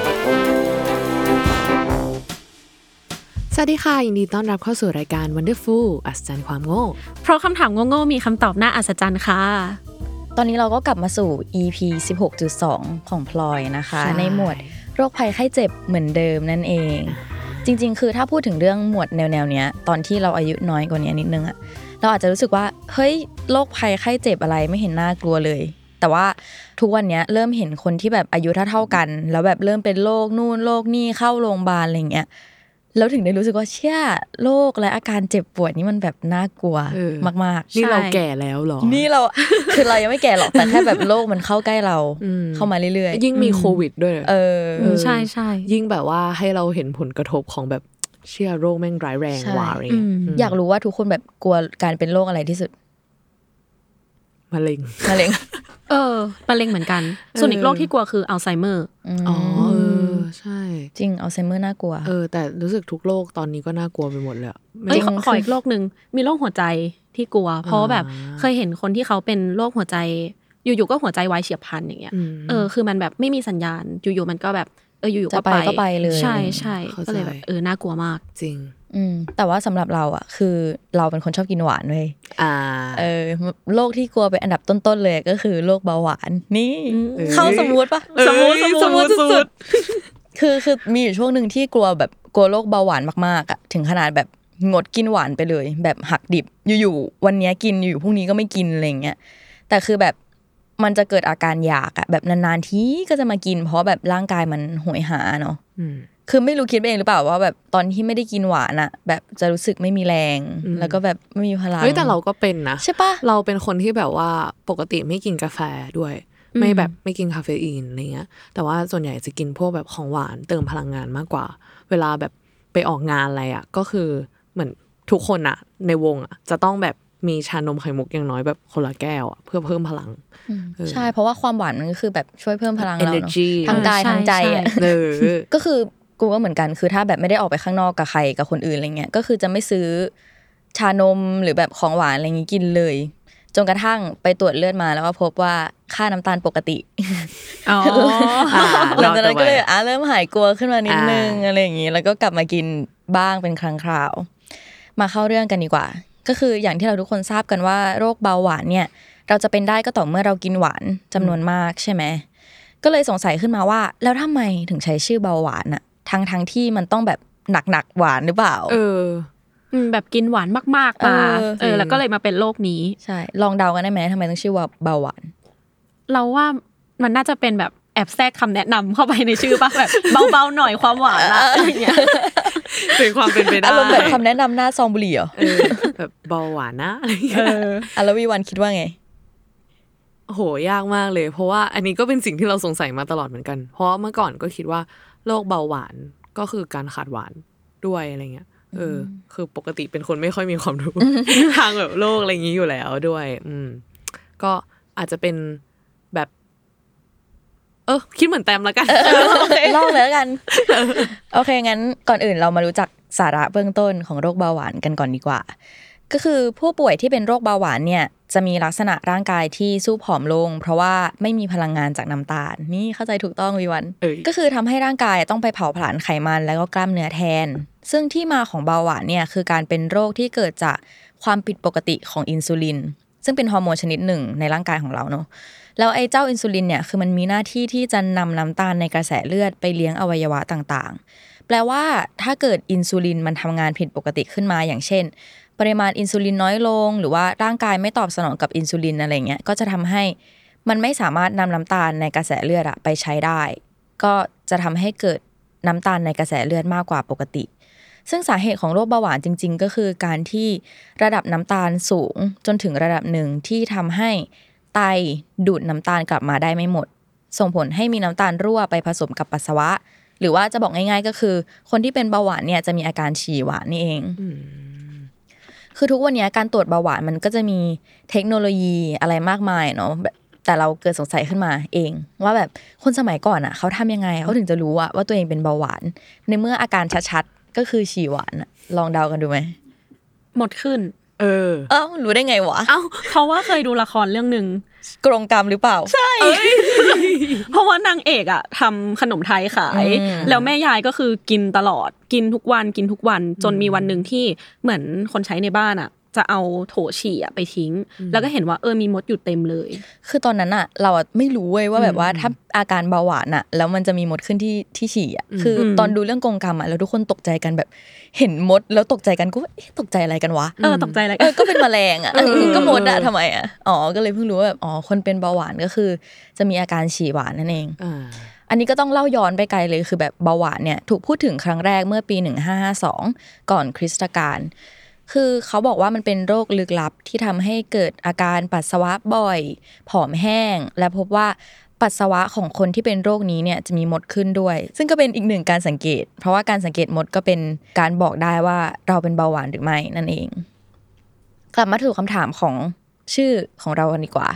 ส วัสดีค่ะ ยินดีต้อนรับเข้าสู่รายการ Wonderful อัศจรรย์ความโง่ เพราะคำถามโง่ๆมีคำตอบน่าอัศจรรย์ค่ะ ตอนนี้เราก็กลับมาสู่ EP 16.2 ของพลอยนะคะ ใช่ ในหมวดโรคภัยไข้เจ็บเหมือนเดิมนั่นเอง จริง ๆ คือถ้าพูดถึงเรื่องหมวดแนวๆเนี้ยตอนที่เราอายุน้อยกว่านี้นิดนึงอะเราอาจจะรู้สึกว่าเฮ้ยโรคภัยไข้เจ็บอะไรไม่เห็นน่ากลัวเลย แต่ว่าทุกวันเนี้ยเริ่มเห็นคนที่แบบอายุเท่าๆกัน แล้วแบบเริ่มเป็นโรคนู่นโรคนี่เข้าโรงพยาบาลอะไรเงี้ย แล้วถึงได้รู้สึกว่าเชื่อโรคและอาการเจ็บปวดนี่มันแบบน่ากลัวเออมากๆนี่ใช่เราแก่แล้วเหรอ นี่เราคือเรายังไม่แก่หรอกแต่แค่แบบโรคมันเข้าใกล้เราอืมเข้ามาเรื่อยๆ ยิ่งมีโควิดด้วยเออเออใช่ใช่ยิ่งแบบว่าให้เราเห็นผลกระทบของแบบเชื่อโรคแม่งร้ายแรงใช่กว่าอะไรอืเงี้ยมมอยากรู้ว่าทุกคนแบบกลัวการเป็นโรคอะไรที่สุดมะเร็งมะเร็ง เออมะเร็งเหมือนกัน ส่วนอีกโรคที่กลัวคืออัลไซเมอร์อ๋อเออ ใช่ จริงอัลไซเมอร์น่ากลัว เออ แต่รู้สึกทุกโรคตอนนี้ก็น่ากลัวไปหมดเลยอะไม่เอ้ยจริงขอขออีกโรคหนึ่งมีโรคหัวใจที่กลัว เพราะว่าแบบอ่าเคยเห็นคนที่เขาเป็นโรคหัวใจ อยู่ๆก็หัวใจวายเฉียบพลันอย่างเงี้ยอืมเออคือมันแบบไม่มีสัญญาณอยู่ๆมันก็แบบเอออยู่ๆจะก็ไปไปก็ไปเลยใช่ใช่เข้าใจก็เลยแบบเออน่ากลัวมากจริง อืมแต่ว่าสำหรับเราอะ คือเราเป็นคนชอบกินหวานเว้ยอ่า เออโรคที่กลัวเป็นอันดับต้นๆเลยก็คือโรคเบาหวานนี่อืมเข้าสมมุติปะเอ้ยสมมุติสสมมมุมุติติสมมุสุติดๆ คือคือมีอยู่ช่วงหนึ่งที่กลัวแบบกลัวโรคเบาหวานมากๆอะถึงขนาดแบบงดกินหวานไปเลย แบบหักดิบอยู่ๆวันเนี้ยกินอยู่พรุ่งนี้ก็ไม่กินอะไรอย่างเงี้ยแต่คือแบบมันจะเกิดอาการอยากอะแบบนานๆทีก็จะมากิน เพราะแบบร่างกายมันหวยหาเนาะอืมคือไม่รู้คิดไปเองหรือเปล่าว่า แบบตอนที่ไม่ได้กินหวานอะแบบจะรู้สึกไม่มีแรงอืมแล้วก็แบบไม่มีพลังเฮ้ยแต่เราก็เป็นนะใช่ปะเราเป็นคนที่แบบว่าปกติไม่กินกาแฟด้วยอืม ไม่แบบไม่กินคาเฟอีนอะไรเงี้ย แต่ว่าส่วนใหญ่จะกินพวกแบบของหวานเติมพลังงานมากกว่า เวลาแบบไปออกงานอะไรอะ ก็คือเหมือนทุกคนอะ ในวงอะ จะต้องแบบมีชานมไข่มุกอย่างน้อยแบบคนละแก้วอะเพื่อเพิ่มพลังเออใช่เพราะว่าความหวานมันก็คือแบบช่วยเพิ่มพลังเราเนอะ energy ทั้งกายใช่ทั้งใจอะใช่เออก็คือกูก็เหมือนกันคือถ้าแบบไม่ได้ออกไปข้างนอกกับใครกับคนอื่นอะไรเงี้ยก็คือจะไม่ซื้อชานมหรือแบบของหวานอะไรงี้กินเลย จนกระทั่งไปตรวจเลือดมาแล้วก็พบว่าค่าน้ำตาลปกติอ๋ออ่าหลังจากนั้นก็เลยรอดต่อไปอะเริ่มหายกลัวขึ้นมานิดนึงอ่าอะไรอย่างงี้แล้วก็กลับมากินบ้างเป็นครั้งคราว มาเข้าเรื่องกันดีกว่า ก็คืออย่างที่เราทุกคนทราบกันว่าโรคเบาหวานเนี่ย เราจะเป็นได้ก็ต่อเมื่อเรากินหวานจำนวนมากใช่ไหมก็เลยสงสัยขึ้นมาว่า แล้วทำไมถึงใช้ชื่อเบาหวานอะทั้งทั้งที่มันต้องแบบหนักหนักๆหวานหรือเปล่า เอออืม แบบกินหวานมากๆมาเออเออ แล้วก็เลยมาเป็นโรคนี้ ใช่ ลองเดากันได้ไหมทำไมต้องชื่อว่าเบาหวาน เราว่ามันน่าจะเป็นแบบแอบแทรกคำแนะนำเข้าไปในชื่อปะแบบเบาๆหน่อยความหวานอะอะไรอย่างเงี้ยเป็นความเป็นไปได้อารมณ์แบบคำแนะนำหน้าซองบุหรี่เหรอเออแบบเบาหวานนะอะไรเงี้ยอะแล้ววีวันคิดว่าไงโหยากมากเลย เพราะว่าอันนี้ก็เป็นสิ่งที่เราสงสัยมาตลอดเหมือนกัน เพราะเมื่อก่อนก็คิดว่าโรคเบาหวานก็คือการขาดหวานด้วยอะไรเงี้ย เออ คือปกติเป็นคนไม่ค่อยมีความรู้ทางแบบโรคอะไรอย่างนี้อยู่แล้วด้วย อืม ก็อาจจะเป็นแบบ เออคิดเหมือนแต้มแล้วกันลองเลยแล้วกัน โอเคงั้นก่อนอื่นเรามารู้จักสาระเบื้องต้นของโรคเบาหวานกันก่อนดีกว่า ก็คือผู้ป่วยที่เป็นโรคเบาหวานเนี่ยจะมีลักษณะร่างกายที่สู้ผอมลง เพราะว่าไม่มีพลังงานจากน้ำตาล นี่เข้าใจถูกต้องวิวันเอ้ยก็คือทำให้ร่างกายต้องไปเผาผลาญไขมันแล้วก็กล้ามเนื้อแทน ซึ่งที่มาของเบาหวานเนี่ยคือการเป็นโรคที่เกิดจากความผิดปกติของอินซูลิน ซึ่งเป็นฮอร์โมนชนิดหนึ่งในร่างกายของเราเนาะแล้วไอ้เจ้าอินซูลินเนี่ยคือมันมีหน้าที่ที่จะนำน้ำตาลในกระแสเลือดไปเลี้ยงอวัยวะต่างๆ แปลว่าถ้าเกิดอินซูลินมันทำงานผิดปกติขึ้นมาอย่างเช่น ปริมาณอินซูลินน้อยลง หรือว่าร่างกายไม่ตอบสนองกับอินซูลินอะไรเงี้ยก็จะทำให้มันไม่สามารถนำน้ำตาลในกระแสเลือดอะไปใช้ได้ ก็จะทำให้เกิดน้ำตาลในกระแสเลือดมากกว่าปกติ ซึ่งสาเหตุของโรคเบาหวานจริง ๆ ก็คือการที่ระดับน้ำตาลสูงจนถึงระดับหนึ่งที่ทำให้ไตดูดน้ำตาลกลับมาได้ไม่หมด ส่งผลให้มีน้ำตาลรั่วไปผสมกับปัสสาวะ หรือว่าจะบอกง่าย ๆ ก็คือ คนที่เป็นเบาหวานเนี่ยจะมีอาการฉี่หวานนี่เอง คือทุกวันนี้การตรวจเบาหวานมันก็จะมีเทคโนโลยีอะไรมากมายเนาะแบบแต่เราเกิดสงสัยขึ้นมาเอง ว่าแบบคนสมัยก่อนอะเขาทำยังไงเขาถึงจะรู้อะว่าตัวเองเป็นเบาหวาน ในเมื่ออาการชัดๆก็คือฉี่หวานอะลองเดากันดูไหมหมดขึ้น เออ เอ้ารู้ได้ไงวะ เอ้าเพราะว่าเคยดูละครเรื่องหนึ่ง กรงกรรมหรือเปล่าเพราะว่านางเอกอะทำขนมไทยขายอืมแล้วแม่ยายก็คือกินตลอดกินทุกวันกินทุกวันจนมีวันหนึ่งที่เหมือนคนใช้ในบ้านอะ จะเอาโถฉี่อะไปทิ้ง แล้วก็เห็นว่าเออมีมดอยู่เต็มเลย คือตอนนั้นอะเราอะไม่รู้เว้ยว่าแบบว่าถ้าอาการเบาหวานอะแล้วมันจะมีมดขึ้นที่ที่ฉี่อะคืออมตอนดูเรื่องกรงกรรมอะแล้วทุกคนตกใจกันแบบเห็นมดแล้วตกใจกันก็ว่าเอ๊ะตกใจอะไรกันวะเออตกใจอะไรเอกัอนก็เป็นแมลงอะก็มดอะทำไมอะอ๋อก็เลยเพิ่งรู้ว่าแบบอ๋อคนเป็นเบาหวานก็คือ จะมีอาการฉี่หวานนั่นเองอ่าอันนี้ก็ต้องเล่าย้อนไปไกลเลยคือแบบเบาหวานเนี่ยถูกพูดถึงครั้งแรกเมื่อปี 1552 ก่อนคริสตกาล คือเขาบอกว่ามันเป็นโรคลึกลับที่ทำให้เกิดอาการปัสสาวะบ่อย ผอมแห้ง และพบว่าปัสสาวะของคนที่เป็นโรคนี้เนี่ยจะมีมดขึ้นด้วย ซึ่งก็เป็นอีกหนึ่งการสังเกต เพราะว่าการสังเกตมดก็เป็นการบอกได้ว่าเราเป็นเบาหวานหรือไม่นั่นเอง กลับมาถูกคำถามของชื่อของเรากันดีกว่า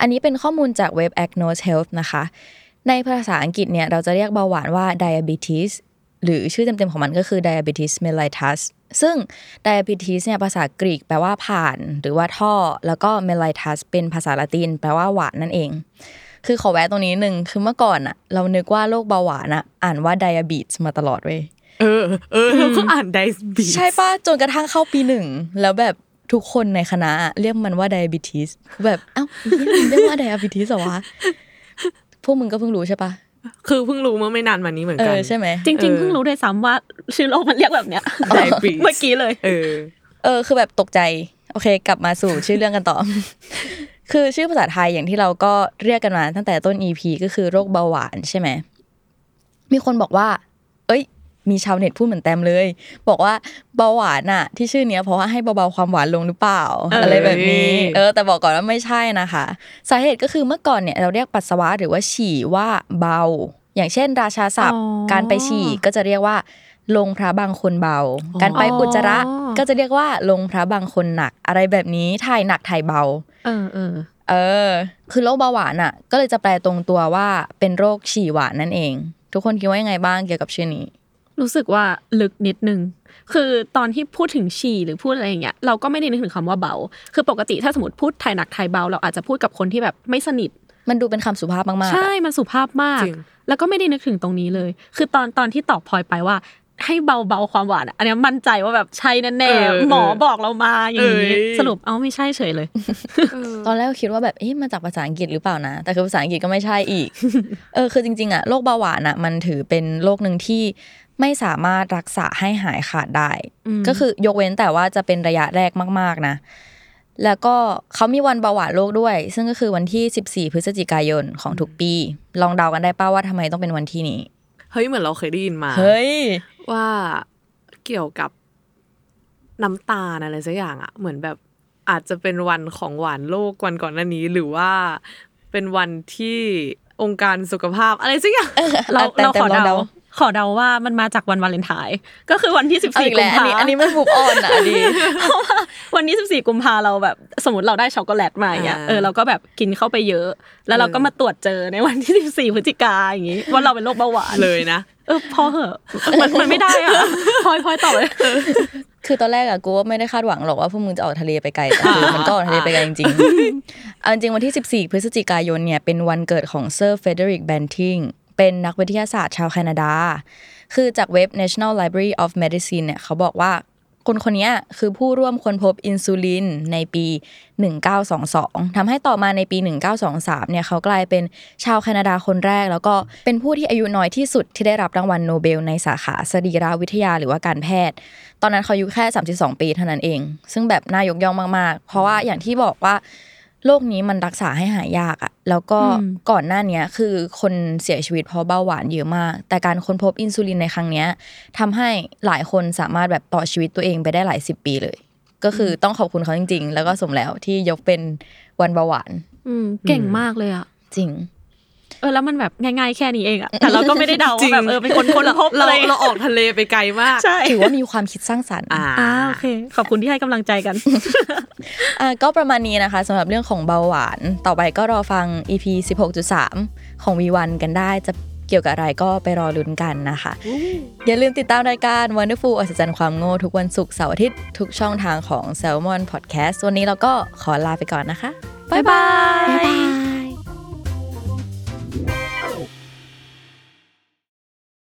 อันนี้เป็นข้อมูลจากเว็บ Agnos Health นะคะ ในภาษาอังกฤษเนี่ยเราจะเรียกเบาหวานว่า diabetes หรือชื่อเต็มๆของมันก็คือ diabetes mellitus ซึ่ง diabetes เนี่ยภาษากรีกแปลว่าผ่าน หรือว่าท่อ แล้วก็ mellitus เป็นภาษาละติน แปลว่าหวานนั่นเอง คือขอแวะตรงนี้หนึ่งคือเมื่อก่อนอะเรานึกว่าโรคเบาหวานอะอ่านว่า diabetes มาตลอดเว้ยเออเออเราก็อ่านไดบีใช่ป่ะจนกระทั่งเข้าปีหนึ่งแล้วแบบทุกคนในคณะเรียกมันว่า diabetes แบบเอ้าเรียกว่า diabetes เหรอวะพวกมึงก็เพิ่งรู้ใช่ปะ คือเพิ่งรู้เมื่อไม่นานมานี้เหมือนเอกันอใช่ไหมจริงเอๆอเพิ่งรู้ด้วยซ้ำว่าชื่อโรคมันเรียกแบบเนี้ย Diabetes เมื่อกี้เลยเออเออ คือแบบตกใจ โอเค กลับมาสู่ชื่อเรื่องกันต่อ คือชื่อภาษาไทยอย่างที่เราก็เรียกกันมาตั้งแต่ต้น EP ก็คือโรคเบาหวานใช่ไหม มีคนบอกว่า เอ้ย มีชาวเน็ตพูดเหมือนแต้มเลย บอกว่าเบาหวานอะที่ชื่อเนี้ยเพราะว่าให้เบาๆความหวานลงหรือเปล่าเออออะไรแบบนี้ เออ แต่บอกก่อนว่าไม่ใช่นะคะ สาเหตุก็คือเมื่อก่อนเนี่ยเราเรียกปัสสาวะหรือว่าฉี่ว่าเบา อย่างเช่น ราชาศัพท์ การไปฉี่ก็จะเรียกว่าลงพระบางคนเบา การไปอุจจาระก็จะเรียกว่าลงพระบางคนหนัก อะไรแบบนี้ถ่ายหนักถ่ายเบา เออเออเออ คือโรคเบาหวานอะ ก็เลยจะแปลตรงตัวว่าเป็นโรคฉี่หวานนั่นเอง ทุกคนคิดว่ายังไงบ้างเกี่ยวกับชื่อนี้ รู้สึกว่าลึกนิดนึง คือตอนที่พูดถึงฉี่หรือพูดอะไรอย่างเงี้ยเราก็ไม่ได้นึกถึงคำว่าเบา คือปกติถ้าสมมติพูดไทยหนักไทยเบา เราอาจจะพูดกับคนที่แบบไม่สนิท มันดูเป็นคำสุภาพมากๆ ใช่อะมันสุภาพมากจริงแล้วก็ไม่ได้นึกถึงตรงนี้เลย คือตอนตอนที่ตอบพลอยไปว่า ให้เบาเบาๆความหวานอะอันเนี้ยมั่นใจว่าแบบใช่แน่เออๆหมอบอกเรามาอย่างนี้เอ้ยสรุปเอ้าไม่ใช่เฉยเลย ตอนแรกก็คิดว่าแบบเอ๊ะมาจากภาษาอังกฤษหรือเปล่านะ แต่คือภาษาอังกฤษก็ไม่ใช่อีกเออคือจริงๆอะโรคเบาหวานอะมันถือเป็นโรคหนึ่งที่ไม่สามารถรักษาให้หายขาดได้อืมก็คือยกเว้นแต่ว่าจะเป็นระยะแรกมาก ๆนะ แล้วก็เขามีวันเบาหวานโลกด้วย ซึ่งก็คือวันที่ 14 พฤศจิกายนของทุกปี ลองเดากันได้ป้าว่าทำไมต้องเป็นวันที่นี้ เฮ้ยเหมือนเราเคยได้ยินมาเฮ้ยว่าเกี่ยวกับน้ำตาลอะไรสักอย่างอะเหมือนแบบอาจจะเป็นวันของหวานโลกวันก่อนหน้านี้ หรือว่าเป็นวันที่องค์การสุขภาพอะไรสักอย่างเราแต่เราแต่ขอลองเดาเดาขอเดาว่ามันมาจากวันวาเลนไทน์ก็คือวันที่เอา14อีกกุแล้มวอันภานี้อันนี้ไม่บุกออนอะอันนี้เพราะว่าวันที่14กุมภาเราแบบ สมมติเราได้ช็อกโกแลตมาอย่างเงี้ยอ่าเออเราก็แบบกินเข้าไปเยอะ แล้วเราก็มาตรวจเจอในวันที่ 14 พฤศจิกาอย่างงี้ว่าเราเป็นโรคเบาหวานเลยนะเออพอเหอะมันมันไม่ได้อะพลอยพลอยต่อเลยคือตอนแรกอะกูว่าไม่ได้คาดหวังหรอกว่าพวกมึงจะออกทะเลไปไกลแต่คือมันก็ออกทะเลไปไกลจริงๆเอาจริงๆวันที่ 14 พฤศจิกายนเนี่ยเป็นวันเกิดของเซอร์ Frederick Banting เป็นนักวิทยาศาสตร์ชาวแคนาดา คือจากเว็บ National Library of Medicine เนี่ยเขาบอกว่า คนคนนี้คือผู้ร่วมค้นพบอินซูลินในปี 1922ทำให้ต่อมาในปี 1923 เนี่ยเขากลายเป็นชาวแคนาดาคนแรก แล้วก็เป็นผู้ที่อายุน้อยที่สุดที่ได้รับรางวัลโนเบล ในสาขาสรีรวิทยาหรือว่าการแพทย์ ตอนนั้นเขาอายุแค่ 32 ปีเท่านั้นเอง ซึ่งแบบน่ายกย่องมากๆ เพราะว่าอย่างที่บอกว่า โรคนี้มันรักษาให้หายยากอะแล้วก็อืมก่อนหน้าเนี้ยคือคนเสียชีวิตเพราะเบาหวานเยอะมาก แต่การค้นพบอินซูลินในครั้งเนี้ยทำให้หลายคนสามารถแบบต่อชีวิตตัวเองไปได้หลายสิบปีเลย ก็คือต้องขอบคุณเขาจริง ๆ แล้วก็สมแล้วที่ยกเป็นวันเบาหวานอืมเก่งมากเลยอะจริง เออแล้วมันแบบง่ายๆแค่นี้เองอะแต่เราก็ไม่ได้เดาจริว่างแบบเออเป็นคนค้นพบเราอะไรเราออกทะเลไปไกลมากใช่ถือว่ามีความคิดสร้างสรรค์อ่าอ่าโอเค ขอบคุณที่ให้กำลังใจกันอะก็ประมาณนี้นะคะสำหรับเรื่องของเบาหวาน ต่อไปก็รอฟัง EP 16.3 ของ V1 กันได้จะเกี่ยวกับอะไรก็ไปรอลุ้นกันนะคะ อย่าลืมติดตามรายการ Wonderful อัศจรรย์ความโง่ทุกวันศุกร์เสาร์อาทิตย์ทุกช่องทางของ Salmon Podcast วันนี้เราก็ขอลาไปก่อนนะคะบ๊ายบายบ๊ายบาย